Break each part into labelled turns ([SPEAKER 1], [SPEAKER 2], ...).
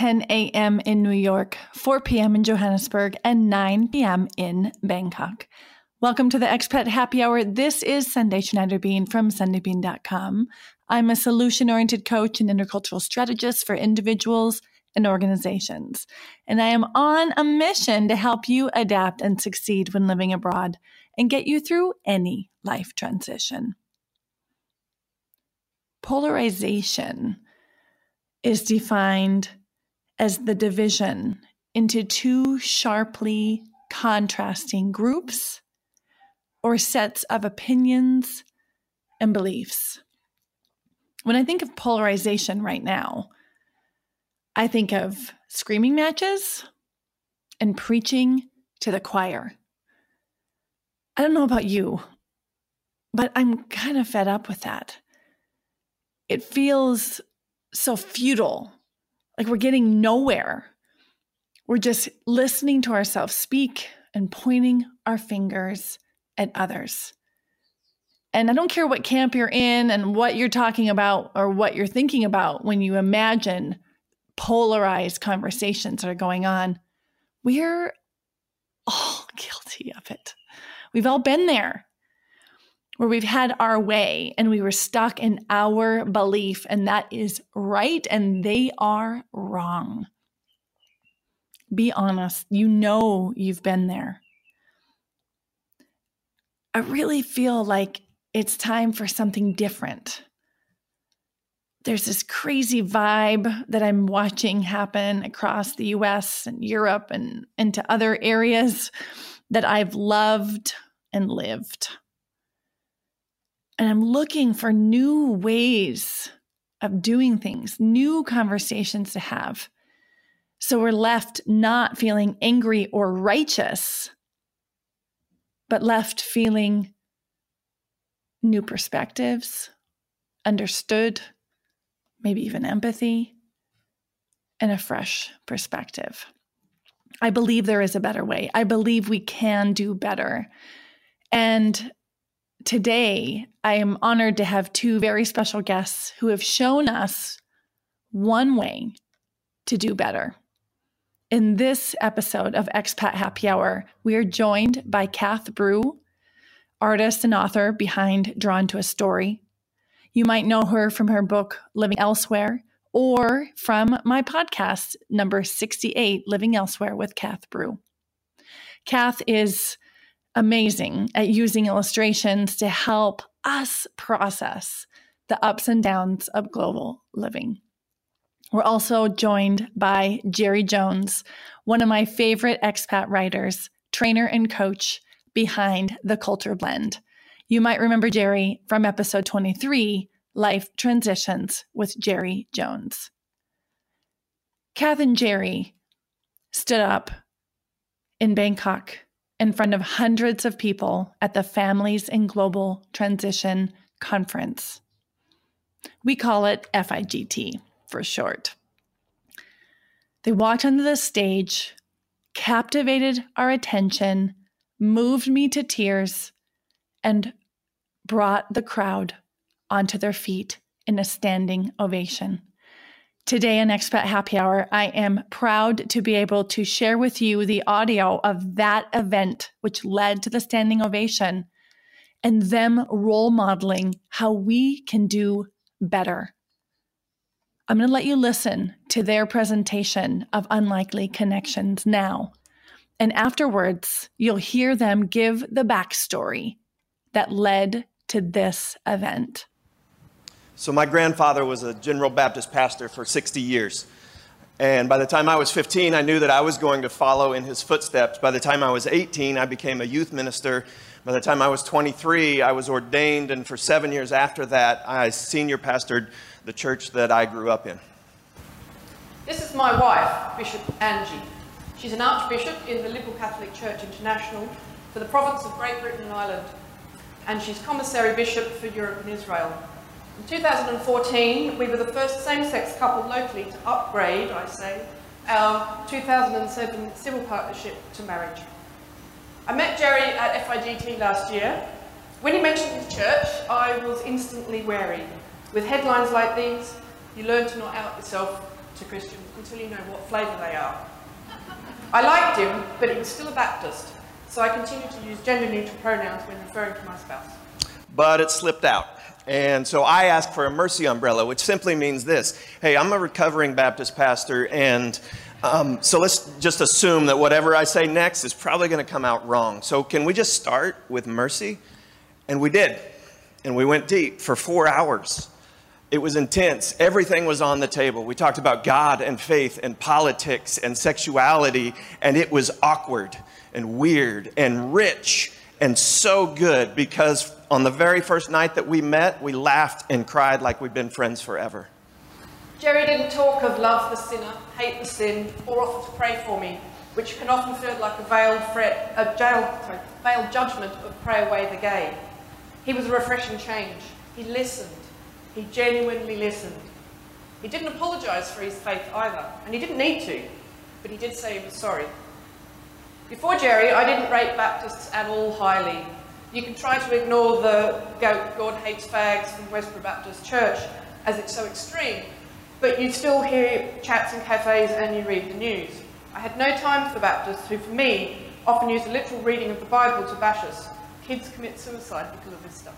[SPEAKER 1] 10 a.m. in New York, 4 p.m. in Johannesburg, and 9 p.m. in Bangkok. Welcome to the Expat Happy Hour. This is Sundae Schneiderbean from SundaeBean.com. I'm a solution oriented coach and intercultural strategist for individuals and organizations. And I am on a mission to help you adapt and succeed when living abroad and get you through any life transition. Polarization is defined as the division into two sharply contrasting groups or sets of opinions and beliefs. When I think of polarization right now, I think of screaming matches and preaching to the choir. I don't know about you, but I'm kind of fed up with that. It feels so futile, like we're getting nowhere. We're just listening to ourselves speak and pointing our fingers at others. And I don't care what camp you're in and what you're talking about or what you're thinking about when you imagine polarized conversations that are going on. We're all guilty of it. We've all been there where we've had our way and we were stuck in our belief, and that is right and they are wrong. Be honest. You know you've been there. I really feel like it's time for something different there's this crazy vibe that I'm watching happen across the US and Europe and into other areas that I've loved and lived. And I'm looking for new ways of doing things, new conversations to have. So we're left not feeling angry or righteous, but left feeling new perspectives, understood maybe even empathy, and a fresh perspective. I believe there is a better way. I believe we can do better. And today, I am honored to have two very special guests who have shown us one way to do better. In this episode of Expat Happy Hour, we are joined by Cath Brew, artist and author behind Drawn to a Story, you might know her from her book, Living Elsewhere, or from my podcast, number 68, Living Elsewhere with Cath Brew. Cath is amazing at using illustrations to help us process the ups and downs of global living. We're also joined by Jerry Jones, one of my favorite expat writers, trainer, and coach behind the Culture Blend. You might remember Jerry from episode 23 Life Transitions with Jerry Jones. Cath and Jerry stood up in Bangkok in front of hundreds of people at the Families in Global Transition Conference. We call it FIGT for short. They walked onto the stage, captivated our attention, moved me to tears, and brought the crowd onto their feet in a standing ovation. Today on Expat Happy Hour, I am proud to be able to share with you the audio of that event, which led to the standing ovation, and them role modeling how we can do better. I'm going to let you listen to their presentation of Unlikely Connections now. And afterwards, you'll hear them give the backstory that led to this event.
[SPEAKER 2] So, my grandfather was a General Baptist pastor for 60 years. And by the time I was 15, I knew that I was going to follow in his footsteps. By the time I was 18, I became a youth minister. By the time I was 23, I was ordained. And for seven years after that, I senior pastored the church that I grew up in.
[SPEAKER 3] This is my wife, Bishop Angie. She's an archbishop in the Liberal Catholic Church International for the province of Great Britain and Ireland. And she's commissary bishop for Europe and Israel. In 2014, we were the first same-sex couple locally to upgrade, I say, our 2007 civil partnership to marriage. I met Jerry at FIGT last year. When he mentioned his church, I was instantly wary. With headlines like these, you learn to not out yourself to Christians until you know what flavour they are. I liked him, but he was still a Baptist, so I continued to use gender neutral pronouns when referring to my spouse.
[SPEAKER 2] But it slipped out. And so I asked for a mercy umbrella, which simply means this Hey, I'm a recovering Baptist pastor, and um, so let's just assume that whatever I say next is probably going to come out wrong. So can we just start with mercy? And we did. And we went deep for four hours. It was intense. Everything was on the table. We talked about God and faith and politics and sexuality, and it was awkward and weird and rich and so good because on the very first night that we met, we laughed and cried like we'd been friends forever.
[SPEAKER 3] Jerry didn't talk of love the sinner, hate the sin, or offer to pray for me, which can often feel like a veiled, fret, a jail, sorry, veiled judgment of pray away the gay. He was a refreshing change. He listened. He genuinely listened. He didn't apologise for his faith either, and he didn't need to, but he did say he was sorry. Before Jerry, I didn't rate Baptists at all highly. You can try to ignore the God hates fags from Westboro Baptist Church as it's so extreme, but you still hear chats in cafes and you read the news. I had no time for Baptists who, for me, often use a literal reading of the Bible to bash us. Kids commit suicide because of this stuff.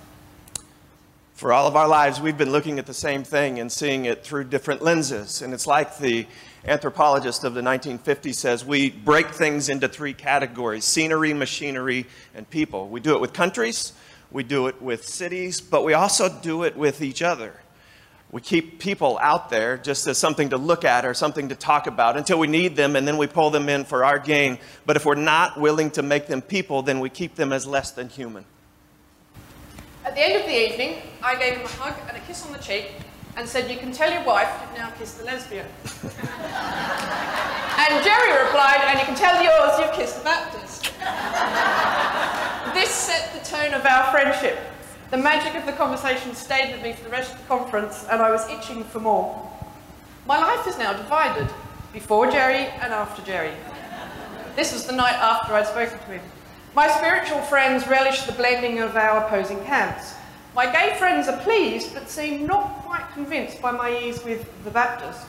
[SPEAKER 2] For all of our lives, we've been looking at the same thing and seeing it through different lenses. And it's like the anthropologist of the 1950s says we break things into three categories scenery, machinery, and people. We do it with countries, we do it with cities, but we also do it with each other. We keep people out there just as something to look at or something to talk about until we need them and then we pull them in for our gain. But if we're not willing to make them people, then we keep them as less than human.
[SPEAKER 3] At the end of the evening, I gave him a hug and a kiss on the cheek and said, You can tell your wife you've now kissed the lesbian. and Jerry replied, And you can tell yours you've kissed the Baptist. this set the tone of our friendship. The magic of the conversation stayed with me for the rest of the conference, and I was itching for more. My life is now divided before Jerry and after Jerry. This was the night after I'd spoken to him. My spiritual friends relish the blending of our opposing camps. My gay friends are pleased, but seem not quite convinced by my ease with the Baptist,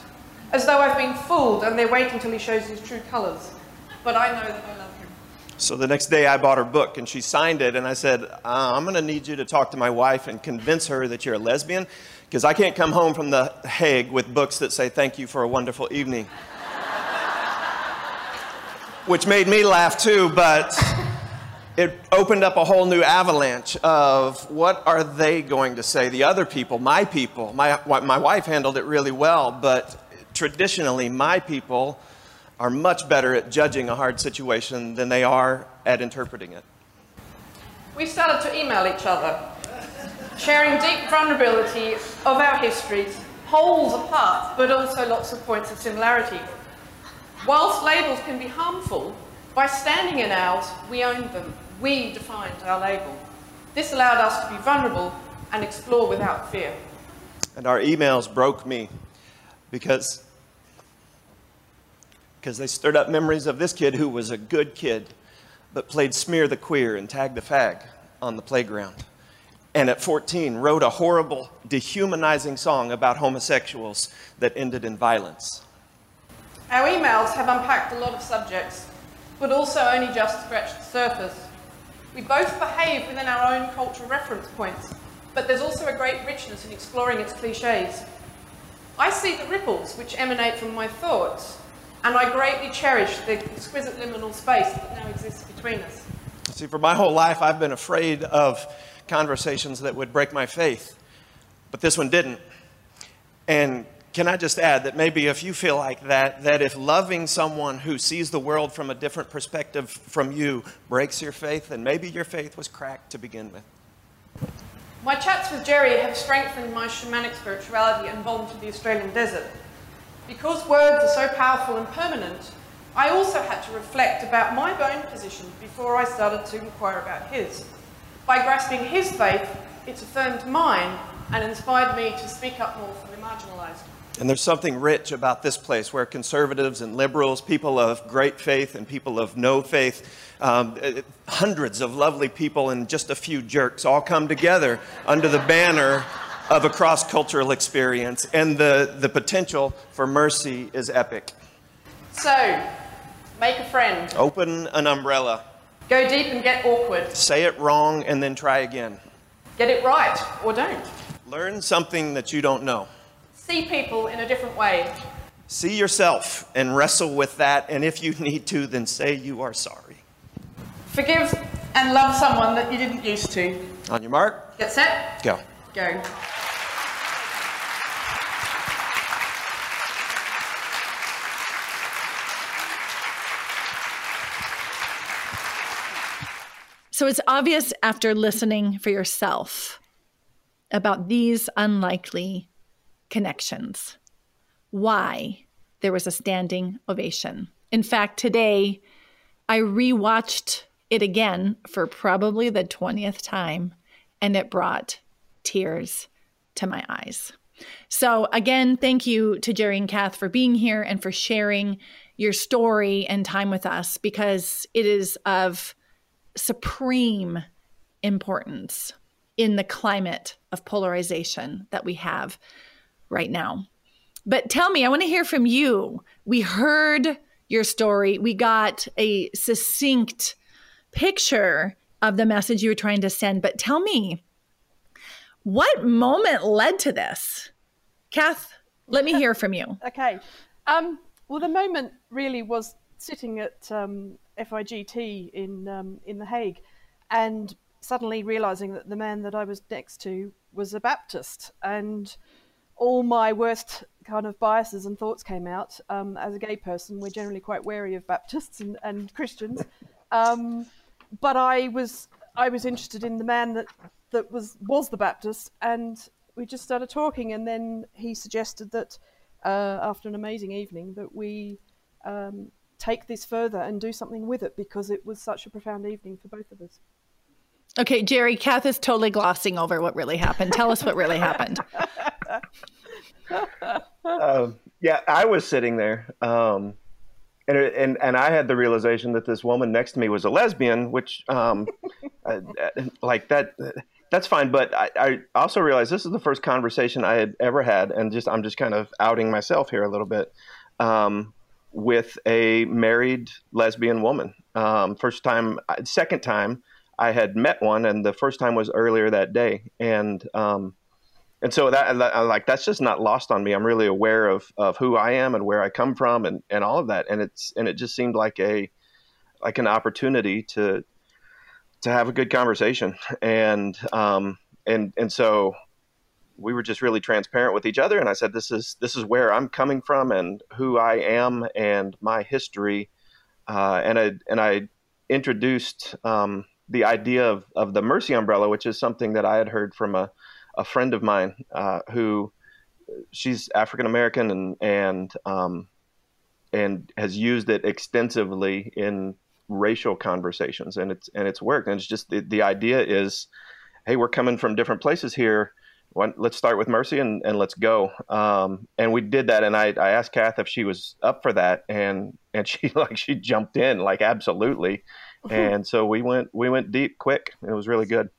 [SPEAKER 3] as though I've been fooled and they're waiting till he shows his true colours. But I know that I love him.
[SPEAKER 2] So the next day I bought her book and she signed it, and I said, uh, I'm going to need you to talk to my wife and convince her that you're a lesbian, because I can't come home from The Hague with books that say, Thank you for a wonderful evening. Which made me laugh too, but it opened up a whole new avalanche of what are they going to say, the other people, my people. My, my wife handled it really well, but traditionally, my people are much better at judging a hard situation than they are at interpreting it.
[SPEAKER 3] We started to email each other, sharing deep vulnerability of our histories, poles apart, but also lots of points of similarity. Whilst labels can be harmful, by standing in ours, we own them. We defined our label. This allowed us to be vulnerable and explore without fear.
[SPEAKER 2] And our emails broke me because, because they stirred up memories of this kid who was a good kid, but played smear the queer and tag the fag on the playground. And at 14, wrote a horrible, dehumanizing song about homosexuals that ended in violence.
[SPEAKER 3] Our emails have unpacked a lot of subjects but also only just scratched the surface. We both behave within our own cultural reference points, but there's also a great richness in exploring its cliches. I see the ripples which emanate from my thoughts, and I greatly cherish the exquisite liminal space that now exists between us.
[SPEAKER 2] See, for my whole life, I've been afraid of conversations that would break my faith, but this one didn't. And can I just add that maybe if you feel like that, that if loving someone who sees the world from a different perspective from you breaks your faith, then maybe your faith was cracked to begin with.
[SPEAKER 3] My chats with Jerry have strengthened my shamanic spirituality and bond to the Australian desert. Because words are so powerful and permanent, I also had to reflect about my own position before I started to inquire about his. By grasping his faith, it's affirmed mine and inspired me to speak up more for the marginalised.
[SPEAKER 2] And there's something rich about this place where conservatives and liberals, people of great faith and people of no faith, um, eh, hundreds of lovely people and just a few jerks all come together under the banner of a cross cultural experience, and the, the potential for mercy is epic.
[SPEAKER 4] So, make a friend.
[SPEAKER 2] Open an umbrella.
[SPEAKER 4] Go deep and get awkward.
[SPEAKER 2] Say it wrong and then try again.
[SPEAKER 4] Get it right or don't.
[SPEAKER 2] Learn something that you don't know.
[SPEAKER 4] See people in a different way.
[SPEAKER 2] See yourself and wrestle with that, and if you need to, then say you are sorry.
[SPEAKER 4] Forgive and love someone that you didn't used to.
[SPEAKER 2] On your mark,
[SPEAKER 4] Get set,
[SPEAKER 2] go.
[SPEAKER 4] go.
[SPEAKER 1] So it's obvious after listening for yourself about these unlikely connections why there was a standing ovation. In fact, today I rewatched it again for probably the 20th time, and it brought tears to my eyes. So, again, thank you to Jerry and Cath for being here and for sharing your story and time with us because it is of supreme importance in the climate of polarization that we have right now. But tell me, I want to hear from you. We heard your story, we got a succinct picture of the message you were trying to send, but tell me, what moment led to this? Cath, let me hear from you.
[SPEAKER 3] Okay. Um, well, the moment really was sitting at um, FIGT in um, in The Hague, and suddenly realizing that the man that I was next to was a Baptist, and all my worst kind of biases and thoughts came out. Um, as a gay person, we're generally quite wary of Baptists and, and Christians, um, but I was I was interested in the man that that was was the Baptist, and we just started talking, and then he suggested that uh, after an amazing evening that we um, take this further and do something with it because it was such a profound evening for both of us.
[SPEAKER 1] Okay, Jerry, Cath is totally glossing over what really happened. Tell us what really happened.
[SPEAKER 2] Um, yeah, I was sitting there, um, and, and and I had the realization that this woman next to me was a lesbian, which, um, like that, that's fine. But I, I, also realized this is the first conversation I had ever had, and just I'm just kind of outing myself here a little bit, um, with a married lesbian woman. Um, first time, second time I had met one, and the first time was earlier that day, and um, and so that like that's just not lost on me. I'm really aware of of who I am and where I come from, and and all of that, and it's and it just seemed like a like an opportunity to to have a good conversation, and um, and and so we were just really transparent with each other, and I said, this is this is where I'm coming from and who I am and my history, uh, and I and I introduced. Um, the idea of, of the mercy umbrella, which is something that I had heard from a, a friend of mine uh, who she's African American and and um, and has used it extensively in racial conversations, and it's and it's worked. And it's just the, the idea is, hey, we're coming from different places here. Let's start with mercy and, and let's go. Um, and we did that, and I, I asked Cath if she was up for that, and and she like she jumped in like absolutely and so we went we went deep quick. It was really good.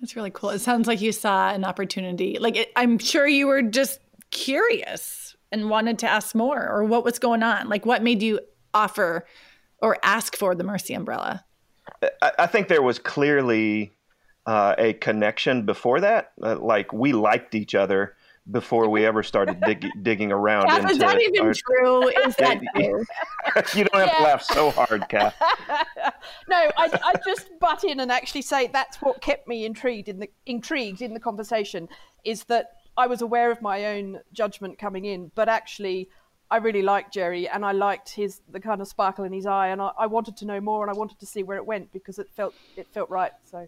[SPEAKER 1] That's really cool. It sounds like you saw an opportunity. Like it, I'm sure you were just curious and wanted to ask more, or what was going on. Like what made you offer or ask for the Mercy umbrella?
[SPEAKER 2] I, I think there was clearly uh, a connection before that. Uh, like we liked each other before we ever started dig- digging around.
[SPEAKER 1] Cath, is that even
[SPEAKER 2] our,
[SPEAKER 1] true? Is that true?
[SPEAKER 2] you don't have yeah. to laugh so hard, Cath.
[SPEAKER 3] no, I, I just butt in and actually say that's what kept me intrigued in the intrigued in the conversation is that I was aware of my own judgment coming in, but actually. I really liked Jerry, and I liked his the kind of sparkle in his eye, and I, I wanted to know more, and I wanted to see where it went because it felt it felt right. So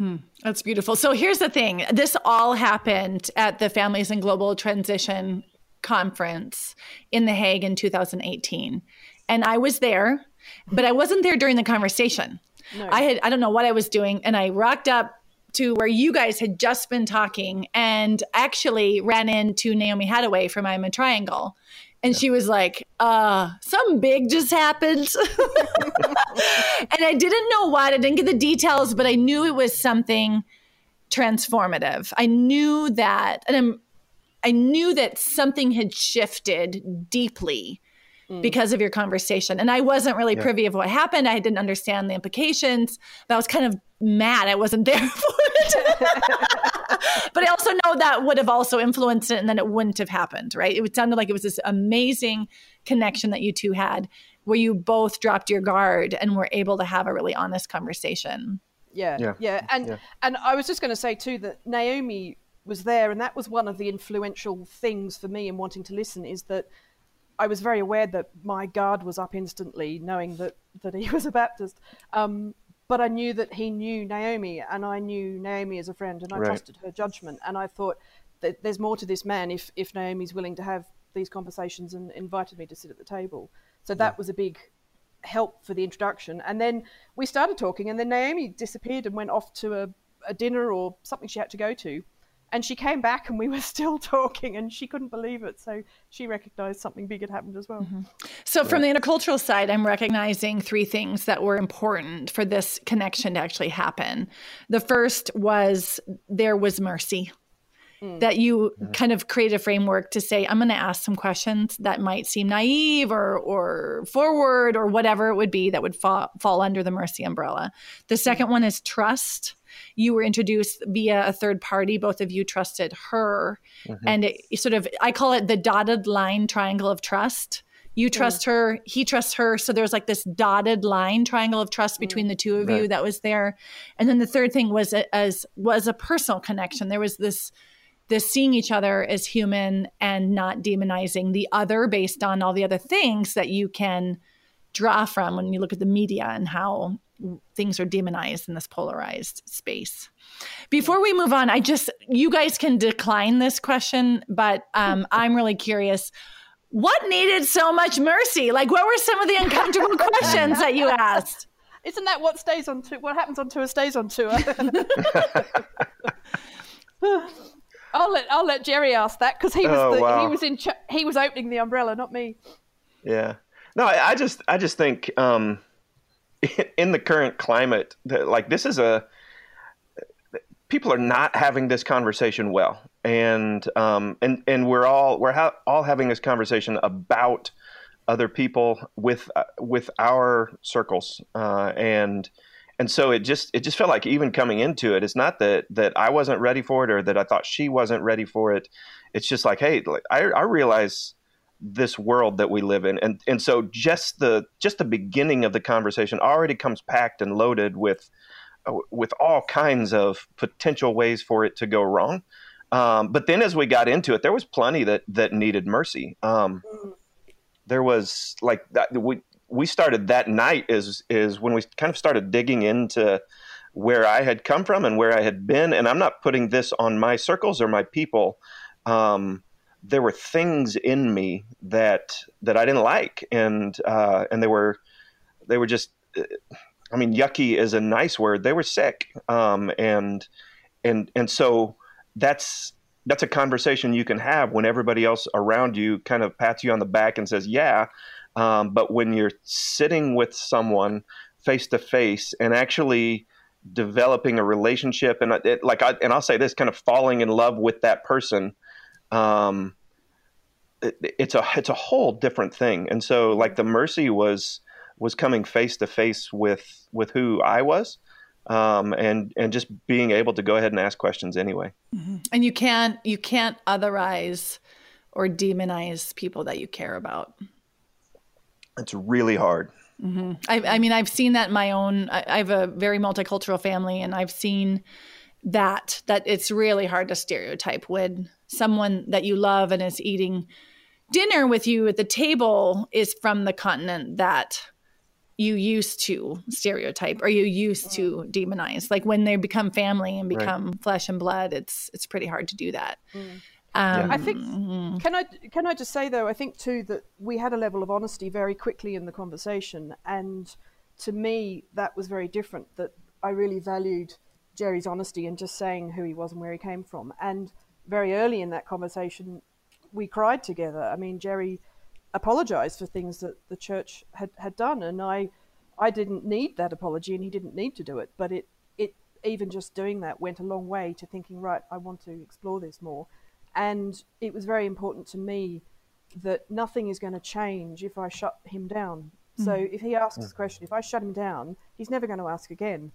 [SPEAKER 1] Hmm, that's beautiful. So here's the thing this all happened at the Families and Global Transition Conference in The Hague in 2018. And I was there, but I wasn't there during the conversation. No. I had, I don't know what I was doing. And I rocked up to where you guys had just been talking and actually ran into Naomi Hattaway from I'm a Triangle. And she was like, uh, something big just happened. and I didn't know what. I didn't get the details, but I knew it was something transformative. I knew that, and I'm, I knew that something had shifted deeply mm. because of your conversation. And I wasn't really yeah. privy of what happened. I didn't understand the implications, but I was kind of mad I wasn't there for it. but I also know that would have also influenced it and then it wouldn't have happened, right? It sounded like it was this amazing connection that you two had where you both dropped your guard and were able to have a really honest conversation.
[SPEAKER 3] Yeah, yeah, yeah. and yeah. and I was just going to say too that Naomi was there, and that was one of the influential things for me in wanting to listen is that I was very aware that my guard was up instantly, knowing that that he was a Baptist. Um, but I knew that he knew Naomi, and I knew Naomi as a friend, and I right. trusted her judgment. And I thought that there's more to this man if if Naomi's willing to have these conversations and invited me to sit at the table. So that yeah. was a big help for the introduction. And then we started talking, and then Naomi disappeared and went off to a, a dinner or something she had to go to. And she came back, and we were still talking, and she couldn't believe it. So she recognized something big had happened as well. Mm-hmm.
[SPEAKER 1] So, from the intercultural side, I'm recognizing three things that were important for this connection to actually happen. The first was there was mercy mm. that you mm. kind of create a framework to say, I'm going to ask some questions that might seem naive or, or forward or whatever it would be that would fall, fall under the mercy umbrella. The second one is trust. You were introduced via a third party. Both of you trusted her. Mm-hmm. And it sort of, I call it the dotted line triangle of trust you mm. trust mm. her he trusts her so there's like this dotted line triangle of trust mm. between the two of right. you that was there and then the third thing was as was a personal connection there was this this seeing each other as human and not demonizing the other based on all the other things that you can draw from when you look at the media and how things are demonized in this polarized space. Before we move on, I just, you guys can decline this question, but um, I'm really curious. What needed so much mercy? Like, what were some of the uncomfortable questions that you asked?
[SPEAKER 3] Isn't that what stays on tour? What happens on tour stays on tour. I'll let I'll let Jerry ask that because he was oh, the, wow. he was in ch- he was opening the umbrella, not me.
[SPEAKER 2] Yeah, no, I, I just I just think um, in the current climate, like this is a people are not having this conversation well, and um, and and we're all we're ha- all having this conversation about other people with uh, with our circles, uh, and and so it just it just felt like even coming into it it's not that that i wasn't ready for it or that i thought she wasn't ready for it. It's just like hey i, I realize this world that we live in and and so just the just the beginning of the conversation already comes packed and loaded with uh, with all kinds of potential ways for it to go wrong um, but then as we got into it there was plenty that that needed mercy um, there was like that we we started that night is is when we kind of started digging into where I had come from and where I had been. And I'm not putting this on my circles or my people. Um, there were things in me that that I didn't like, and uh, and they were they were just. I mean, yucky is a nice word. They were sick, um, and and and so that's that's a conversation you can have when everybody else around you kind of pats you on the back and says, "Yeah, um, but when you're sitting with someone face to face and actually developing a relationship, and it, like I and I'll say this, kind of falling in love with that person, um, it, it's a it's a whole different thing. And so, like the mercy was was coming face to face with with who I was. Um, and and just being able to go ahead and ask questions anyway.
[SPEAKER 1] Mm-hmm. And you can't you can't otherize or demonize people that you care about.
[SPEAKER 2] It's really hard.
[SPEAKER 1] Mm-hmm. I, I, mean, I've seen that in my own. I, I have a very multicultural family, and I've seen that that it's really hard to stereotype when someone that you love and is eating dinner with you at the table is from the continent that you used to stereotype or you used to demonize like when they become family and become right. flesh and blood it's it's pretty hard to do that mm.
[SPEAKER 3] Um, I think can I can I just say though I think too that we had a level of honesty very quickly in the conversation, and to me that was very different. That I really valued Jerry's honesty and just saying who he was and where he came from. And very early in that conversation, we cried together. I mean, Jerry apologized for things that the church had, had done, and I I didn't need that apology, and he didn't need to do it, but it it even just doing that went a long way to thinking, right, I want to explore this more. And it was very important to me that nothing is going to change if I shut him down. Mm. So if he asks a question, if I shut him down, he's never going to ask again.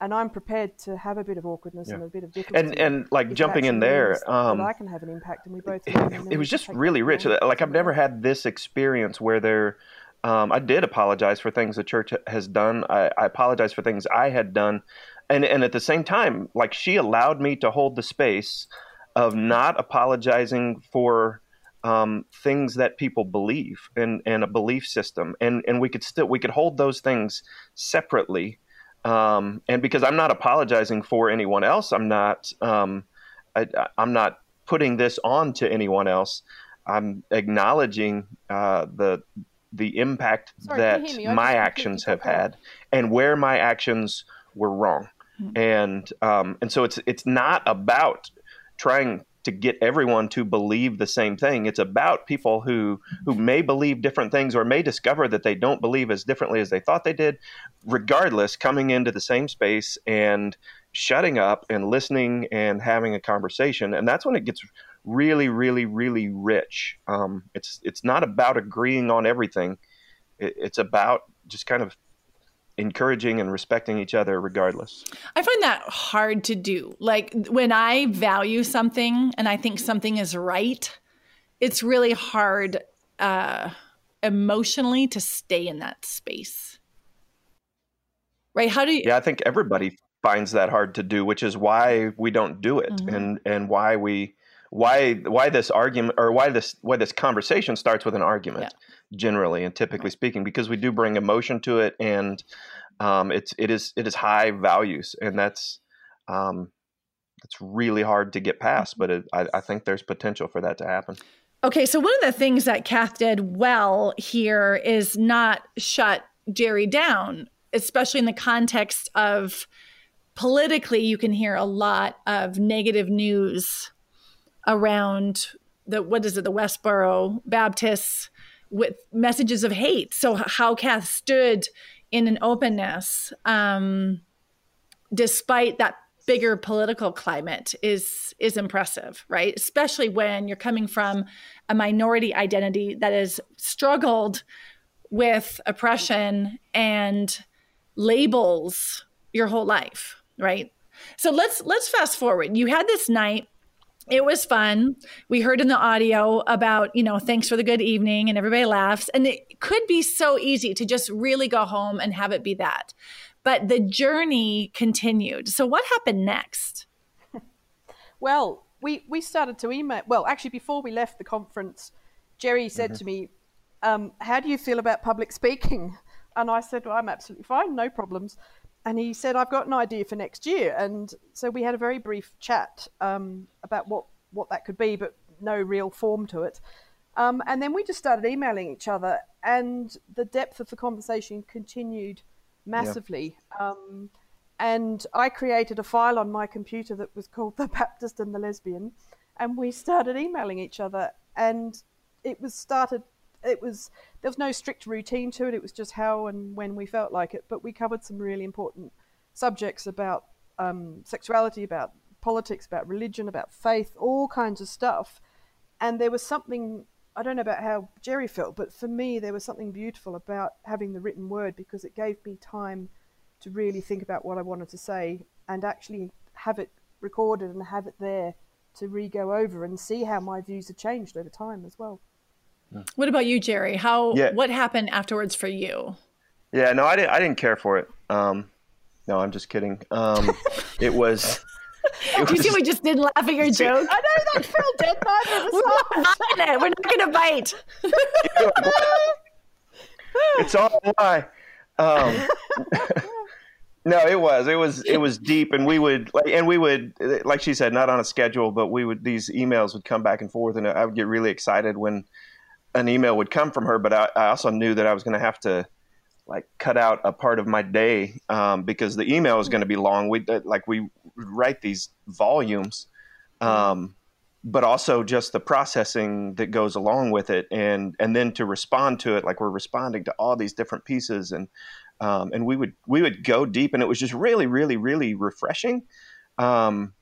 [SPEAKER 3] And I'm prepared to have a bit of awkwardness yeah. and a bit of difficulty.
[SPEAKER 2] And and like jumping in there,
[SPEAKER 3] um, I can have an impact, and we both.
[SPEAKER 2] It, it was just really rich. Like I've never had this experience where there. Um, I did apologize for things the church has done. I, I apologize for things I had done, and and at the same time, like she allowed me to hold the space of not apologizing for um, things that people believe and, and a belief system and and we could still we could hold those things separately um, and because I'm not apologizing for anyone else I'm not um, I, am not putting this on to anyone else. I'm acknowledging uh, the the impact Sorry, that my actions have had and where my actions were wrong. Mm-hmm. and um, and so it's it's not about trying to get everyone to believe the same thing. It's about people who who may believe different things or may discover that they don't believe as differently as they thought they did. Regardless, coming into the same space and shutting up and listening and having a conversation, and that's when it gets really, really, really rich. Um, it's it's not about agreeing on everything. It, it's about just kind of encouraging and respecting each other regardless.
[SPEAKER 1] I find that hard to do. Like when I value something and I think something is right, it's really hard uh, emotionally to stay in that space. Right? How do you?
[SPEAKER 2] Yeah, I think everybody finds that hard to do, which is why we don't do it, mm-hmm. and and why we why why this argument or why this why this conversation starts with an argument. Yeah generally and typically speaking because we do bring emotion to it and um, it's it is it is high values and that's um, it's really hard to get past but it, I, I think there's potential for that to happen
[SPEAKER 1] okay so one of the things that cath did well here is not shut jerry down especially in the context of politically you can hear a lot of negative news around the what is it the westboro baptists with messages of hate. So how Cath stood in an openness, um, despite that bigger political climate, is is impressive, right? Especially when you're coming from a minority identity that has struggled with oppression and labels your whole life, right? So let's let's fast forward. You had this night it was fun. We heard in the audio about, you know, thanks for the good evening and everybody laughs. And it could be so easy to just really go home and have it be that. But the journey continued. So what happened next?
[SPEAKER 3] well, we, we started to email. Well, actually, before we left the conference, Jerry said mm-hmm. to me, um, How do you feel about public speaking? And I said, Well, I'm absolutely fine, no problems and he said, "I've got an idea for next year." And so we had a very brief chat um, about what what that could be, but no real form to it. Um, and then we just started emailing each other, and the depth of the conversation continued massively. Yeah. Um, and I created a file on my computer that was called "The Baptist and the Lesbian," and we started emailing each other, and it was started it was there was no strict routine to it. It was just how and when we felt like it. But we covered some really important subjects about um, sexuality, about politics, about religion, about faith, all kinds of stuff. And there was something I don't know about how Jerry felt, but for me there was something beautiful about having the written word because it gave me time to really think about what I wanted to say and actually have it recorded and have it there to re go over and see how my views have changed over time as well.
[SPEAKER 1] What about you, Jerry? How yeah. what happened afterwards for you?
[SPEAKER 2] Yeah, no, I didn't. I didn't care for it. Um, no, I'm just kidding. Um, it was.
[SPEAKER 1] It Do you see we just didn't laugh at your joke?
[SPEAKER 3] I know that Phil did neither
[SPEAKER 1] We're not it. We're not going to bite.
[SPEAKER 2] it's all a lie. Um, no, it was. It was. It was deep, and we would, like, and we would, like she said, not on a schedule, but we would. These emails would come back and forth, and I would get really excited when an email would come from her, but I, I also knew that I was going to have to like cut out a part of my day um, because the email was going to be long. We like we write these volumes, um, but also just the processing that goes along with it, and and then to respond to it, like we're responding to all these different pieces, and um, and we would we would go deep, and it was just really, really, really refreshing um,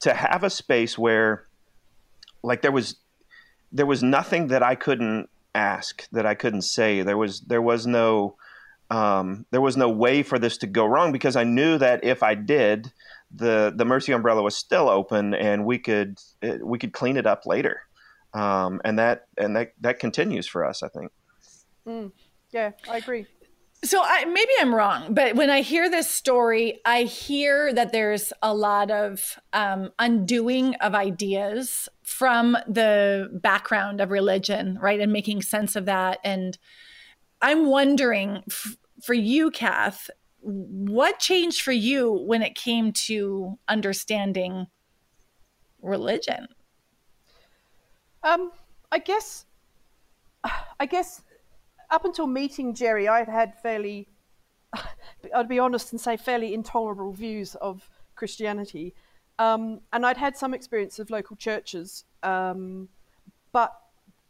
[SPEAKER 2] to have a space where, like, there was there was nothing that I couldn't ask, that I couldn't say. There was there was no um, there was no way for this to go wrong because I knew that if I did, the the mercy umbrella was still open, and we could we could clean it up later, um, and that and that that continues for us. I think.
[SPEAKER 3] Mm, yeah, I agree.
[SPEAKER 1] So I, maybe I'm wrong, but when I hear this story, I hear that there's a lot of um, undoing of ideas from the background of religion, right, and making sense of that. And I'm wondering f- for you, Cath, what changed for you when it came to understanding religion?
[SPEAKER 3] Um, I guess, I guess up until meeting Jerry, I had had fairly, I'd be honest and say, fairly intolerable views of Christianity. Um, and I'd had some experience of local churches. Um, but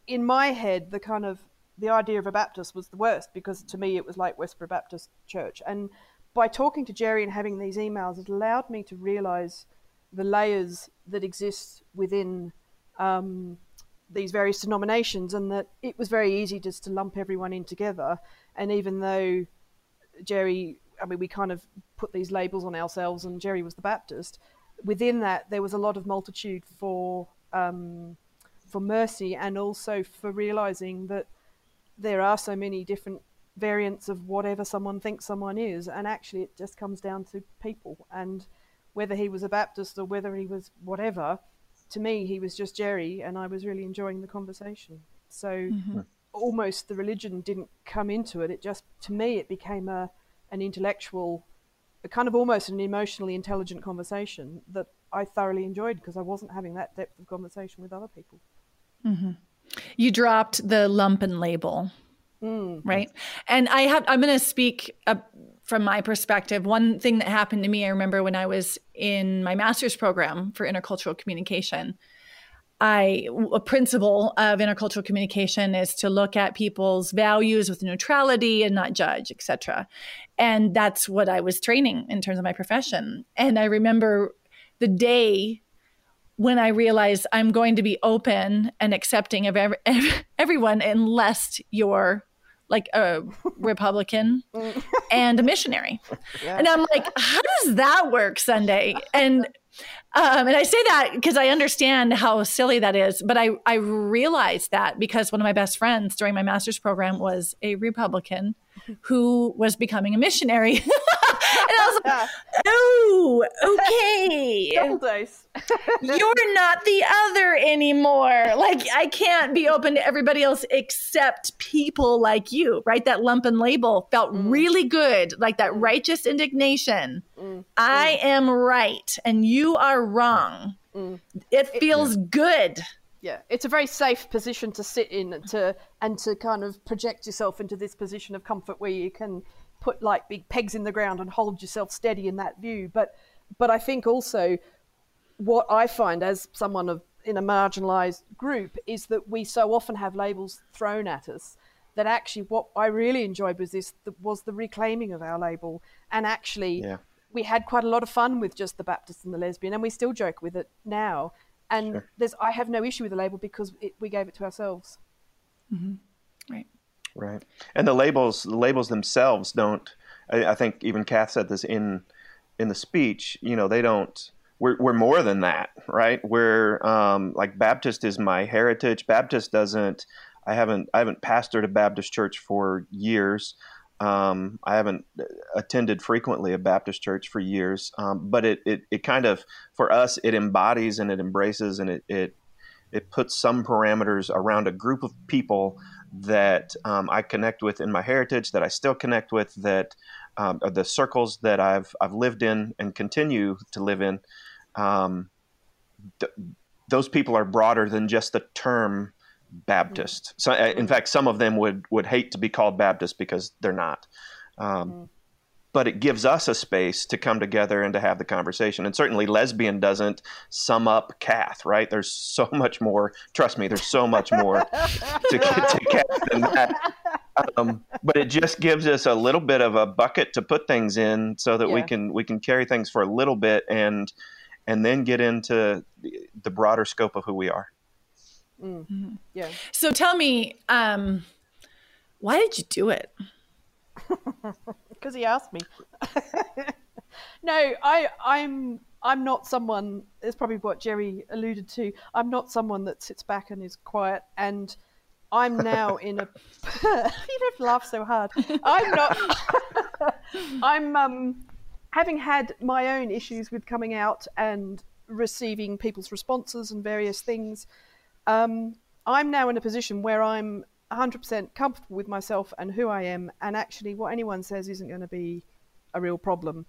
[SPEAKER 3] in my head, the kind of the idea of a Baptist was the worst because to me it was like Westboro Baptist Church. And by talking to Jerry and having these emails, it allowed me to realize the layers that exist within um, these various denominations, and that it was very easy just to lump everyone in together. And even though Jerry, I mean, we kind of put these labels on ourselves, and Jerry was the Baptist. Within that, there was a lot of multitude for um, for mercy, and also for realizing that there are so many different variants of whatever someone thinks someone is, and actually, it just comes down to people and whether he was a Baptist or whether he was whatever to me, he was just Jerry, and I was really enjoying the conversation. So mm-hmm. almost the religion didn't come into it. It just, to me, it became a an intellectual, a kind of almost an emotionally intelligent conversation that I thoroughly enjoyed because I wasn't having that depth of conversation with other people.
[SPEAKER 1] Mm-hmm. You dropped the lumpen label. Mm. Right. And I have, I'm going to speak uh, from my perspective. One thing that happened to me, I remember when I was in my master's program for intercultural communication. I, a principle of intercultural communication is to look at people's values with neutrality and not judge, etc. And that's what I was training in terms of my profession. And I remember the day when I realized I'm going to be open and accepting of every, everyone unless you're like a Republican and a missionary. Yeah. And I'm like, how does that work Sundae? And um, and I say that because I understand how silly that is, but I, I realized that because one of my best friends during my master's program was a Republican who was becoming a missionary. and I was like, oh, okay.
[SPEAKER 3] Double dice.
[SPEAKER 1] You're not the other anymore. Like, I can't be open to everybody else except people like you, right? That lumpen label felt mm. really good, like that mm. righteous indignation. Mm. I mm. am right and you are wrong. Mm. It feels it, good
[SPEAKER 3] yeah it's a very safe position to sit in and to and to kind of project yourself into this position of comfort where you can put like big pegs in the ground and hold yourself steady in that view but but i think also what i find as someone of in a marginalized group is that we so often have labels thrown at us that actually what i really enjoyed was this was the reclaiming of our label and actually yeah. we had quite a lot of fun with just the baptist and the lesbian and we still joke with it now and sure. there's I have no issue with the label because it, we gave it to ourselves.
[SPEAKER 1] Mm-hmm. Right.
[SPEAKER 2] Right. And the labels, the labels themselves don't. I, I, think even Cath said this in in the speech. You know, they don't. We're we're more than that, right? We're um, like Baptist is my heritage. Baptist doesn't. I haven't I haven't pastored a Baptist church for years. Um, I haven't attended frequently a Baptist church for years, um, but it, it, it kind of, for us, it embodies and it embraces and it, it, it puts some parameters around a group of people that um, I connect with in my heritage, that I still connect with, that um, the circles that I've, I've lived in and continue to live in. Um, th- those people are broader than just the term Baptist. So, uh, in fact, some of them would would hate to be called Baptist because they're not. Um, mm-hmm. But it gives us a space to come together and to have the conversation. And certainly, lesbian doesn't sum up Cath, right? There's so much more. Trust me, there's so much more to, to Cath than that. um, but it just gives us a little bit of a bucket to put things in so that we can we can carry things for a little bit and and then get into the- the broader scope of who we are
[SPEAKER 3] Yeah.
[SPEAKER 1] So tell me, um, why did you do it?
[SPEAKER 3] because he asked me. no, I, I'm, I'm not someone. It's probably what Jerry alluded to. I'm not someone that sits back and is quiet. And I'm now in a. you don't laugh so hard. I'm not. I'm um, having had my own issues with coming out and receiving people's responses and various things. Um, I'm now in a position where I'm 100% comfortable with myself and who I am, and actually, what anyone says isn't going to be a real problem.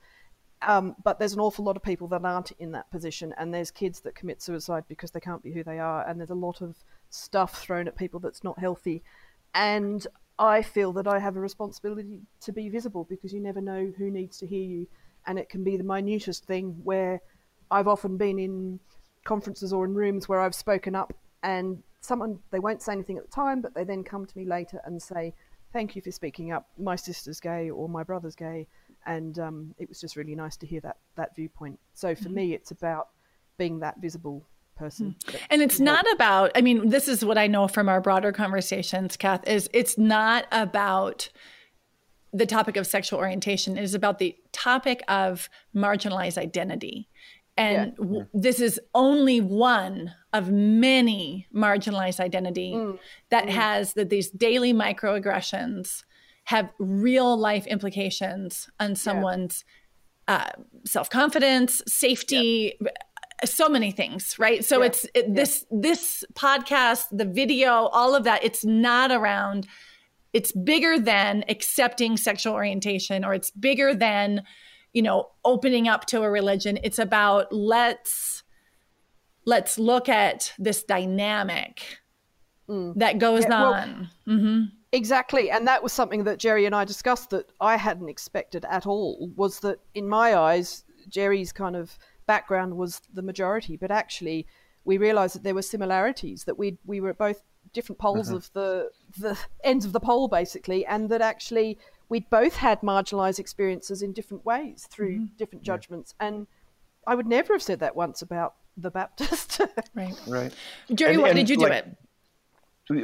[SPEAKER 3] Um, but there's an awful lot of people that aren't in that position, and there's kids that commit suicide because they can't be who they are, and there's a lot of stuff thrown at people that's not healthy. And I feel that I have a responsibility to be visible because you never know who needs to hear you, and it can be the minutest thing where I've often been in conferences or in rooms where I've spoken up and someone they won't say anything at the time but they then come to me later and say thank you for speaking up. My sister's gay or my brother's gay. And um, it was just really nice to hear that that viewpoint. So for me it's about being that visible person that-
[SPEAKER 1] And it's not about, I mean, this is what I know from our broader conversations, Cath, is it's not about the topic of sexual orientation. It is about the topic of marginalized identity. And w- this is only one of many marginalized identity mm. that mm. has that these daily microaggressions have real life implications on someone's uh, self-confidence, safety, uh, so many things right? So
[SPEAKER 3] Yeah.
[SPEAKER 1] it's it, this this podcast the video all of that it's not around it's bigger than accepting sexual orientation or it's bigger than you know opening up to a religion. It's about let's let's look at this dynamic mm. that goes
[SPEAKER 3] Yeah, well-
[SPEAKER 1] on hmm
[SPEAKER 3] Exactly, and that was something that Jerry and I discussed that I hadn't expected at all. Was that in my eyes, Jerry's kind of background was the majority, but actually, we realised that there were similarities. That we we were at both different poles mm-hmm. of the the ends of the pole, basically, and that actually we'd both had marginalised experiences in different ways through mm-hmm. different judgments. And I would never have said that once about the Baptist.
[SPEAKER 1] right
[SPEAKER 2] right
[SPEAKER 1] jerry
[SPEAKER 2] And-
[SPEAKER 1] why
[SPEAKER 2] and,
[SPEAKER 1] did you do it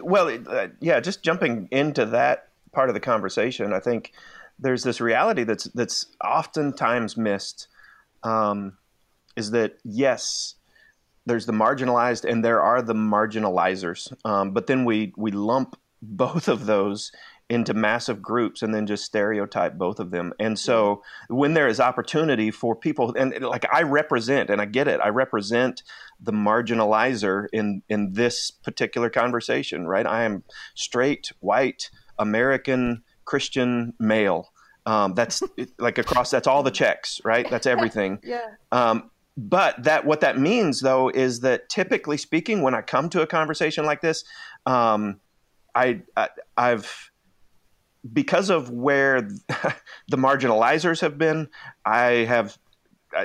[SPEAKER 2] Well, it- uh, yeah, just jumping into that part of the conversation, I think there's this reality that's that's oftentimes missed. Um, is that yes, there's the marginalized and there are the marginalizers, um, but then we we lump both of those into massive groups and then just stereotype both of them. And so when there is opportunity for people and like I represent and I get it, I represent the marginalizer in in this particular conversation, right? I am straight, white, American, Christian male. Um, that's like across. That's all the checks, right? That's everything.
[SPEAKER 3] yeah.
[SPEAKER 2] Um, but that what that means though is that typically speaking, when I come to a conversation like this, um, I, I I've because of where the marginalizers have been, I have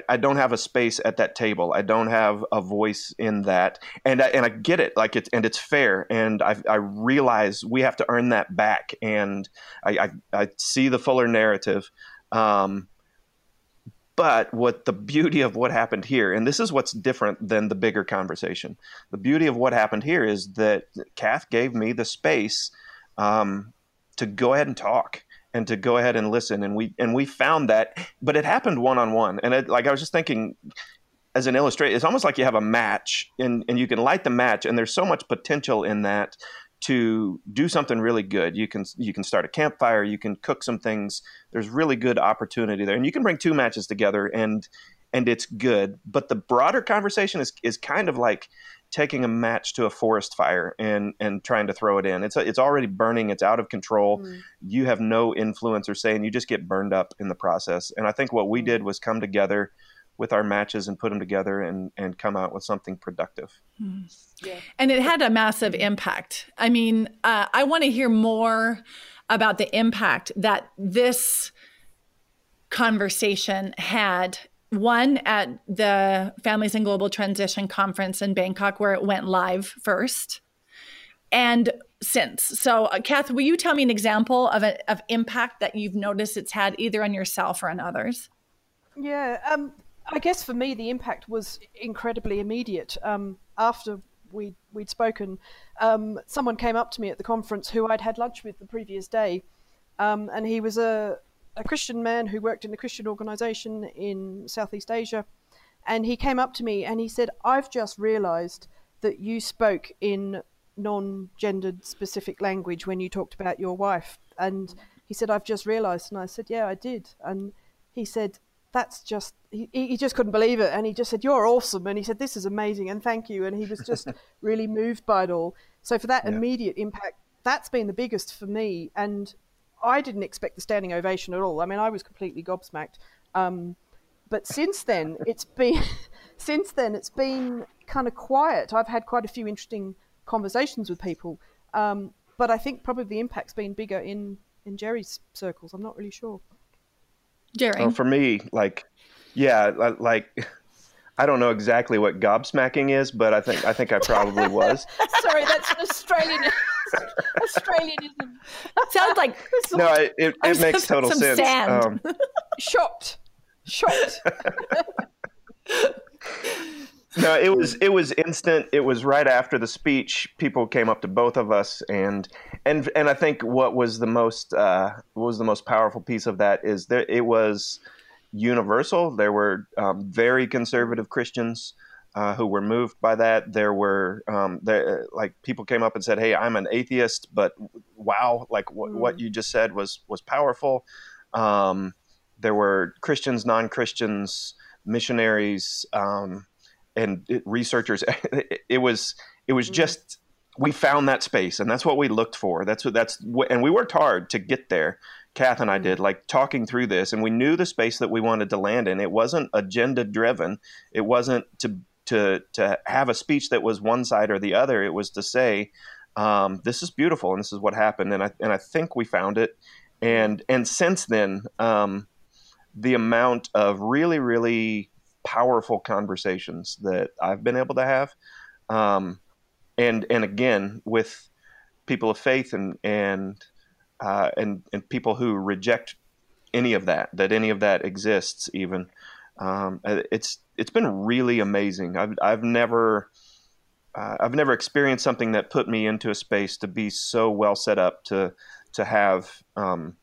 [SPEAKER 2] I, don't have a space at that table. I don't have a voice in that, and I, and I get it, like it's and it's fair, and I, I realize we have to earn that back, and I I, I see the fuller narrative. Um, but what the beauty of what happened here, and this is what's different than the bigger conversation. The beauty of what happened here is that Cath gave me the space um, to go ahead and talk and to go ahead and listen, and we and we found that, but it happened one on one, and it, like I was just thinking. As an illustrator, it's almost like you have a match, and, and you can light the match, and there's so much potential in that to do something really good. You can you can start a campfire, you can cook some things. There's really good opportunity there, and you can bring two matches together, and and it's good. But the broader conversation is is kind of like taking a match to a forest fire and and trying to throw it in. It's it's already burning. It's out of control. Hmm. You have no influence or say, and you just get burned up in the process. And I think what we hmm. did was come together with our matches and put them together and and come out with something productive. Hmm.
[SPEAKER 1] And it had a massive impact. I mean, uh, I want to hear more about the impact that this conversation had. One at the Families in Global Transition Conference in Bangkok, where it went live first. and since. So, uh, Cath, will you tell me an example of a, of impact that you've noticed it's had either on yourself or on others?
[SPEAKER 3] Yeah, um, I guess for me the impact was incredibly immediate. Um, after we we'd spoken, um, someone came up to me at the conference who I'd had lunch with the previous day, um, and he was a a Christian man who worked in a Christian organisation in Southeast Asia, and he came up to me and he said, "I've just realised that you spoke in non-gendered specific language when you talked about your wife," and he said, "I've just realised," and I said, "Yeah, I did," and he said, "That's just." He, he just couldn't believe it, and he just said, "You're awesome," and he said, "This is amazing," and thank you, and he was just really moved by it all. So for that yeah. immediate impact, that's been the biggest for me, and I didn't expect the standing ovation at all. I mean, I was completely gobsmacked. Um, but since then, it's been since then it's been kind of quiet. I've had quite a few interesting conversations with people, um, but I think probably the impact's been bigger in in Jerry's circles. I'm not really sure.
[SPEAKER 1] Jerry,
[SPEAKER 2] well, for me, like, yeah, like. I don't know exactly what gobsmacking is, but I think I think I probably was.
[SPEAKER 3] Sorry, that's an Australian Australianism.
[SPEAKER 1] Sounds like
[SPEAKER 2] no, it, it, it makes some, total some sense. Um,
[SPEAKER 3] shocked, shocked.
[SPEAKER 2] no, it was it was instant. It was right after the speech. People came up to both of us, and and and I think what was the most uh, what was the most powerful piece of that is that it was universal. There were um, very conservative Christians uh, who were moved by that. There were um, there, like people came up and said, "Hey, I'm an atheist, but wow, like w- mm. what you just said was was powerful." Um, there were Christians, non Christians, missionaries, um, and it, researchers. it, it, was it was mm. just we found that space, and that's what we looked for. That's what that's what, and we worked hard to get there. Cath and I did, like talking through this, and we knew the space that we wanted to land in. It wasn't agenda driven. It wasn't to to to have a speech that was one side or the other. It was to say, um, "This is beautiful, and this is what happened." And I and I think we found it. And and since then, um, the amount of really really powerful conversations that I've been able to have, um, and and again with people of faith and and uh, and and people who reject any of that that any of that exists even um, it's it's been really amazing. I've I've never uh, I've never experienced something that put me into a space to be so well set up to to have um,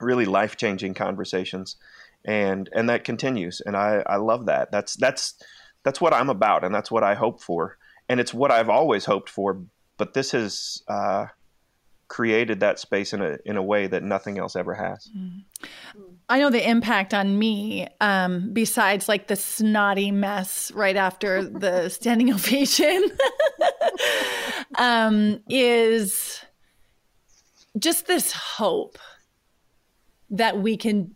[SPEAKER 2] really life changing conversations, and and that continues, and I I love that. That's that's that's what I'm about, and that's what I hope for, and it's what I've always hoped for. But this is uh, created that space in a in a way that nothing else ever has. Mm.
[SPEAKER 1] I know the impact on me, um, besides like the snotty mess right after the standing ovation, um, is just this hope that we can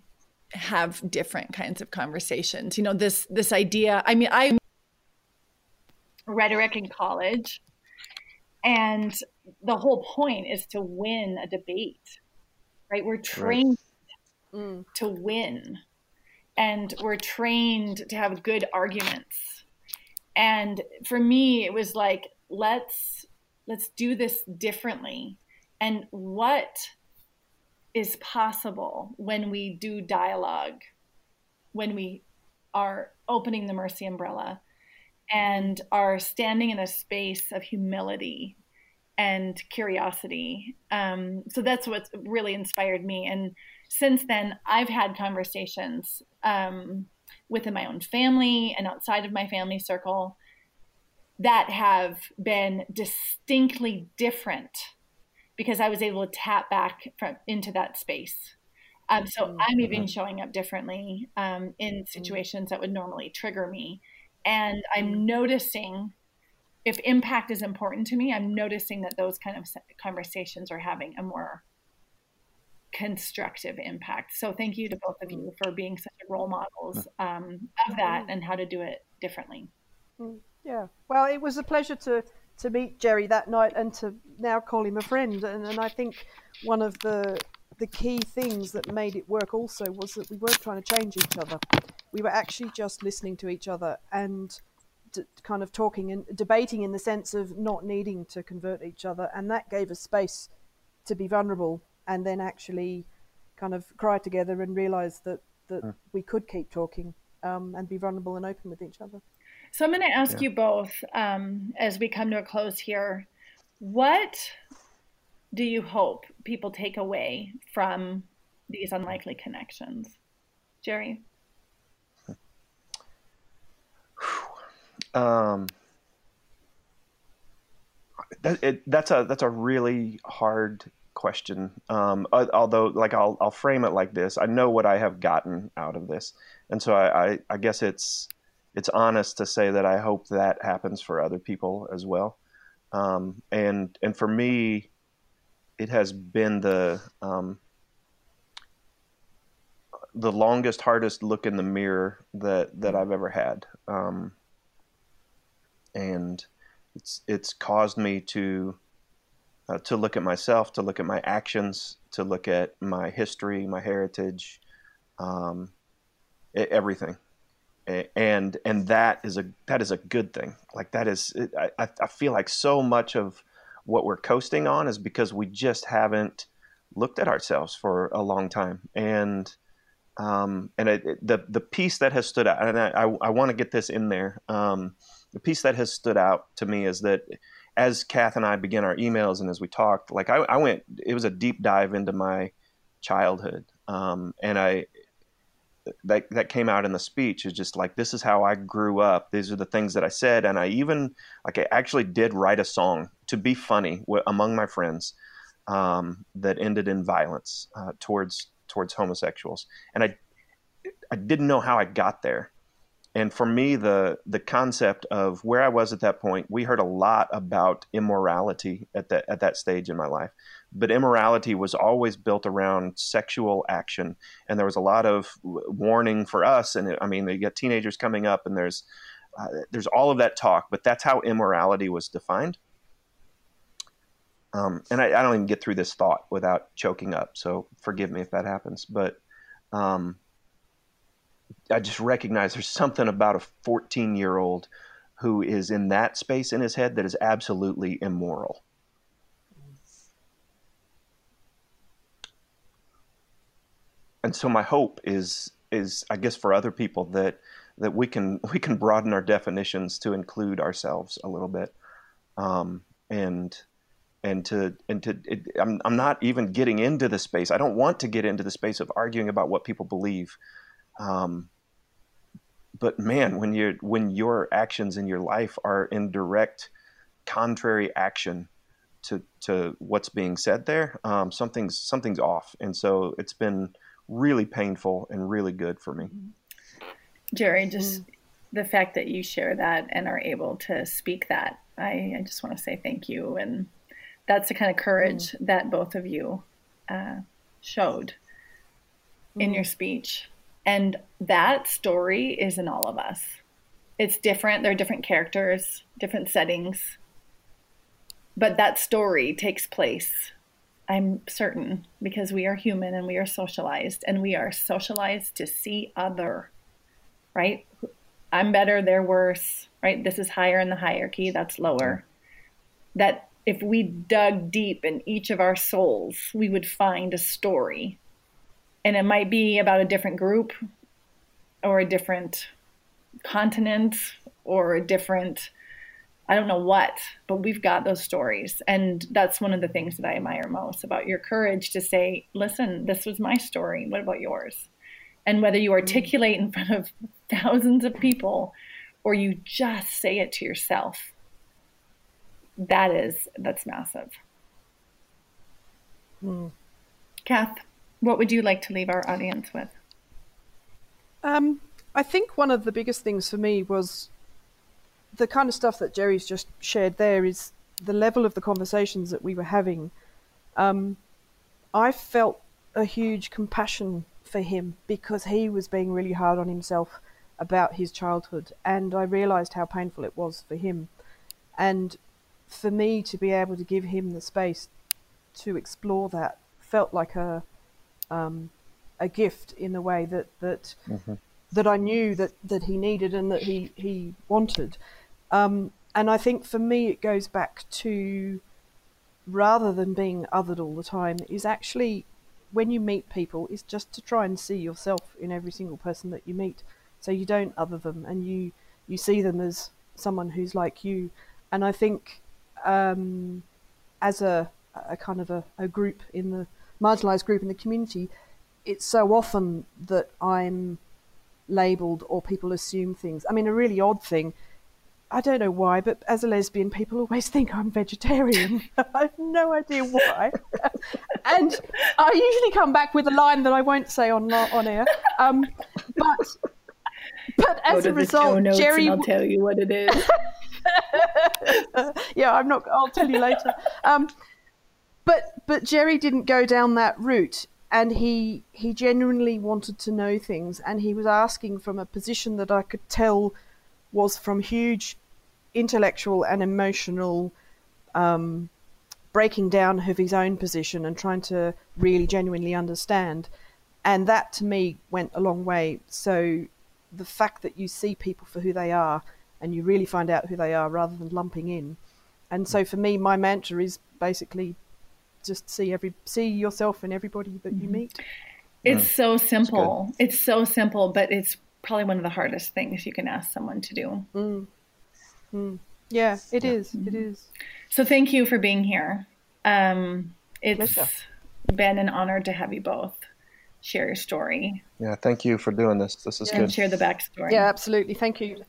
[SPEAKER 1] have different kinds of conversations. You know, this this idea. I mean, I rhetoric in college, and the whole point is to win a debate, right? We're trained right. Mm. to win, and we're trained to have good arguments. And for me, it was like, let's let's do this differently. And what is possible when we do dialogue, when we are opening the mercy umbrella and are standing in a space of humility and curiosity. Um, so that's what's really inspired me. And since then, I've had conversations um, within my own family and outside of my family circle that have been distinctly different because I was able to tap back from into that space. Um, so mm-hmm. I'm even showing up differently um, in mm-hmm. situations that would normally trigger me, and I'm noticing if impact is important to me, I'm noticing that those kind of conversations are having a more constructive impact. So thank you to both of you for being such role models um, of that and how to do it differently.
[SPEAKER 3] Mm, yeah. Well, it was a pleasure to to meet Jerry that night and to now call him a friend. And, and I think one of the the key things that made it work also was that we weren't trying to change each other. We were actually just listening to each other and d- kind of talking and debating in the sense of not needing to convert each other, and that gave us space to be vulnerable and then actually kind of cry together and realize that that mm. we could keep talking um, and be vulnerable and open with each other.
[SPEAKER 1] So I'm going to ask yeah. you both um, as we come to a close here. What do you hope people take away from these unlikely connections, Jerry?
[SPEAKER 2] Um, that, it, that's a that's a really hard question. Um, although, like I'll I'll frame it like this: I know what I have gotten out of this, and so I, I, I guess it's it's honest to say that I hope that happens for other people as well. Um, and and for me, it has been the um, the longest, hardest look in the mirror that that I've ever had. Um, and it's it's caused me to uh, to look at myself, to look at my actions, to look at my history, my heritage, um, everything, and and that is a that is a good thing. Like that is, I I feel like so much of what we're coasting on is because we just haven't looked at ourselves for a long time, and um, and it, it, the the piece that has stood out, and I I, I want to get this in there. Um, the piece that has stood out to me is that as Cath and I began our emails and as we talked, like I, I went, it was a deep dive into my childhood, um, and I that that came out in the speech is just like this is how I grew up. These are the things that I said, and I even like I actually did write a song to be funny w- among my friends um, that ended in violence uh, towards towards homosexuals, and I I didn't know how I got there and for me the the concept of where I was at that point we heard a lot about immorality at that at that stage in my life. But immorality was always built around sexual action. And there was a lot of warning for us. And I mean you got teenagers coming up and there's uh, there's all of that talk but that's how immorality was defined. Um, and I, I, don't even get through this thought without choking up. So forgive me if that happens. But um, I just recognize there's something about a 14 year old who is in that space in his head that is absolutely immoral. And so my hope is is I guess for other people that that we can we can broaden our definitions to include ourselves a little bit, um, and and to and to it, I'm I'm not even getting into the space. I don't want to get into the space of arguing about what people believe. Um, but man, when you when your actions in your life are in direct contrary action to to what's being said there, um, something's something's off, and so it's been really painful and really good for me.
[SPEAKER 1] Jerry, just mm. the fact that you share that and are able to speak that, I, I just want to say thank you, and that's the kind of courage mm. that both of you uh, showed mm. in your speech. And that story is in all of us. It's different. There are different characters, different settings. But that story takes place, I'm certain, because we are human and we are socialized and we are socialized to see other, right? I'm better, they're worse, right? This is higher in the hierarchy, that's lower. That if we dug deep in each of our souls, we would find a story and it might be about a different group or a different continent or a different I don't know what, but we've got those stories. And that's one of the things that I admire most about your courage to say, listen, this was my story. What about yours? And whether you articulate in front of thousands of people or you just say it to yourself, that is, that's massive. Mm. Cath? What would you like to leave our audience with?
[SPEAKER 3] Um, I think one of the biggest things for me was the kind of stuff that Jerry's just shared there is the level of the conversations that we were having. Um, I felt a huge compassion for him because he was being really hard on himself about his childhood, and I realized how painful it was for him. And for me to be able to give him the space to explore that felt like a um, a gift in the way that that mm-hmm. that I knew that that he needed and that he he wanted. Um, and I think for me, it goes back to rather than being othered all the time, is actually when you meet people, is just to try and see yourself in every single person that you meet. So you don't other them and you, you see them as someone who's like you. And I think um, as a, a kind of a, a group in the marginalized group in the community, it's so often that I'm labeled or people assume things. I mean, a really odd thing. I don't know why, but as a lesbian, people always think I'm vegetarian. I have no idea why. and I usually come back with a line that I won't say on on air. Um, but but as a result, Jerry,
[SPEAKER 1] I'll tell you what it is.
[SPEAKER 3] yeah, I'm not. I'll tell you later. Um, but but Jerry didn't go down that route and he he genuinely wanted to know things and he was asking from a position that I could tell was from huge intellectual and emotional um, breaking down of his own position and trying to really genuinely understand. And that to me went a long way. So the fact that you see people for who they are and you really find out who they are rather than lumping in. And so for me my mantra is basically just see every see yourself and everybody that you mm-hmm. meet.
[SPEAKER 1] It's yeah. so simple. It's so simple, but it's probably one of the hardest things you can ask someone to do.
[SPEAKER 3] Mm. Mm. Yeah, it yeah. is. It mm-hmm.
[SPEAKER 1] So thank you for being here. Um, it's Pleasure. been an honor to have you both share your story.
[SPEAKER 2] Yeah, thank you for doing this. This is
[SPEAKER 1] yeah.
[SPEAKER 2] good.
[SPEAKER 1] And share the backstory.
[SPEAKER 3] Yeah, absolutely. Thank you.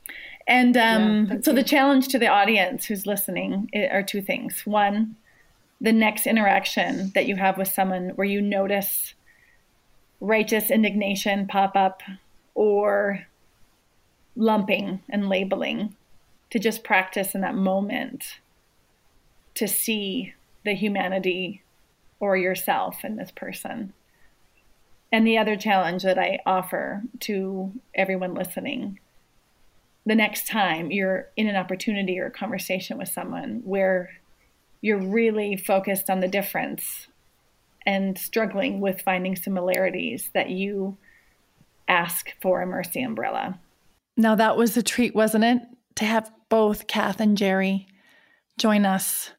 [SPEAKER 1] And um, yeah, so you. the challenge to the audience who's listening are two things. One, the next interaction that you have with someone where you notice righteous indignation pop up or lumping and labeling to just practice in that moment to see the humanity or yourself in this person. And the other challenge that I offer to everyone listening the next time you're in an opportunity or a conversation with someone where you're really focused on the difference and struggling with finding similarities that you ask for a mercy umbrella. Now, that was a treat, wasn't it? To have both Cath and Jerry join us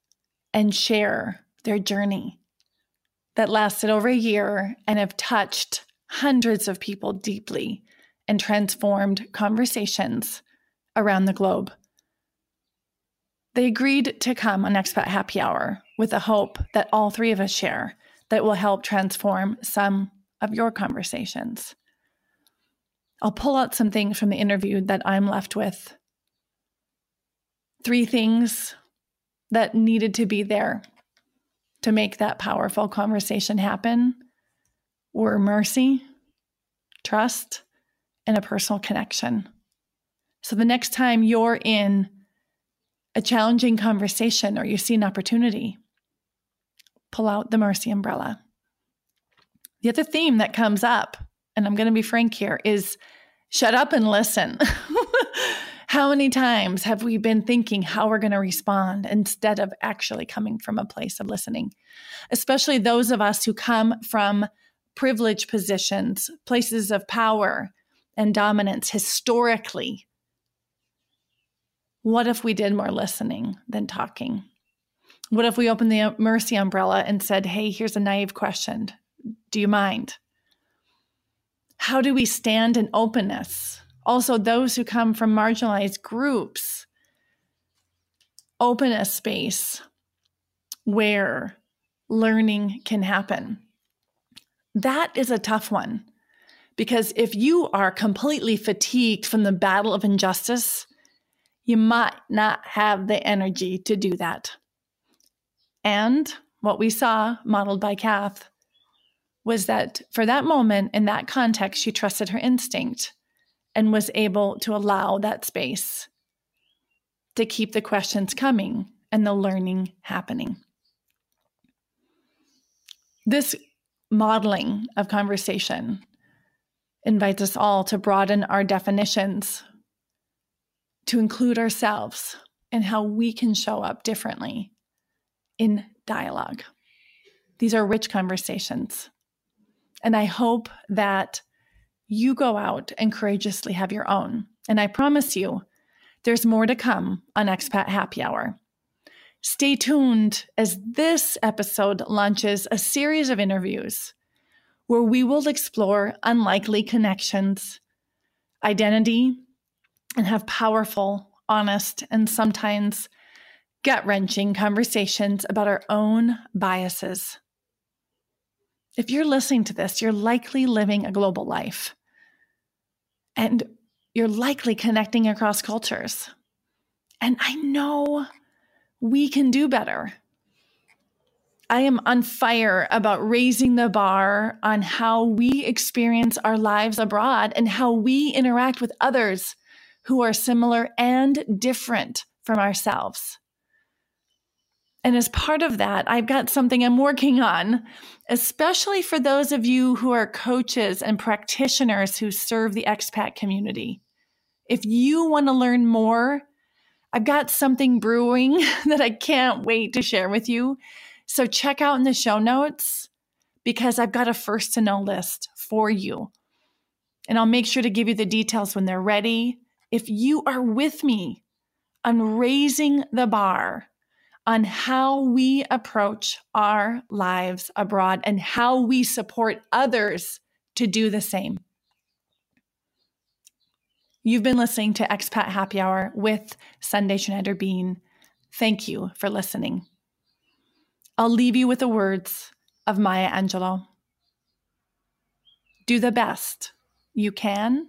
[SPEAKER 1] and share their journey that lasted over a year and have touched hundreds of people deeply and transformed conversations around the globe. They agreed to come on Expat Happy Hour with a hope that all three of us share that will help transform some of your conversations. I'll pull out some things from the interview that I'm left with. Three things that needed to be there to make that powerful conversation happen were mercy, trust, and a personal connection. So the next time you're in a challenging conversation or you see an opportunity, pull out the mercy umbrella. The other theme that comes up, and I'm going to be frank here, is shut up and listen. how many times have we been thinking how we're going to respond instead of actually coming from a place of listening? Especially those of us who come from privileged positions, places of power and dominance historically. What if we did more listening than talking? What if we opened the mercy umbrella and said, hey, here's a naive question. Do you mind? How do we stand in openness? Also, those who come from marginalized groups, open a space where learning can happen. That is a tough one because if you are completely fatigued from the battle of injustice, you might not have the energy to do that. And what we saw modeled by Cath was that for that moment in that context, she trusted her instinct and was able to allow that space to keep the questions coming and the learning happening. This modeling of conversation invites us all to broaden our definitions to include ourselves and how we can show up differently in dialogue. These are rich conversations. And I hope that you go out and courageously have your own. And I promise you There's more to come on Expat Happy Hour. Stay tuned as this episode launches a series of interviews where we will explore unlikely connections, identity, and have powerful, honest, and sometimes gut wrenching conversations about our own biases. If you're listening to this, you're likely living a global life. And you're likely connecting across cultures. And I know we can do better. I am on fire about raising the bar on how we experience our lives abroad and how we interact with others who are similar and different from ourselves. And as part of that, I've got something I'm working on, especially for those of you who are coaches and practitioners who serve the expat community. If you want to learn more, I've got something brewing that I can't wait to share with you. So check out in the show notes because I've got a first to know list for you. And I'll make sure to give you the details when they're ready. If you are with me on raising the bar, on how we approach our lives abroad and how we support others to do the same. You've been listening to Expat Happy Hour with Sundae Schneiderbean. Thank you for listening. I'll leave you with the words of Maya Angelou Do the best you can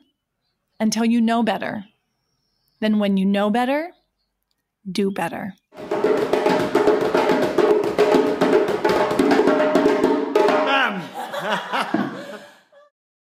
[SPEAKER 1] until you know better. Then, when you know better, do better.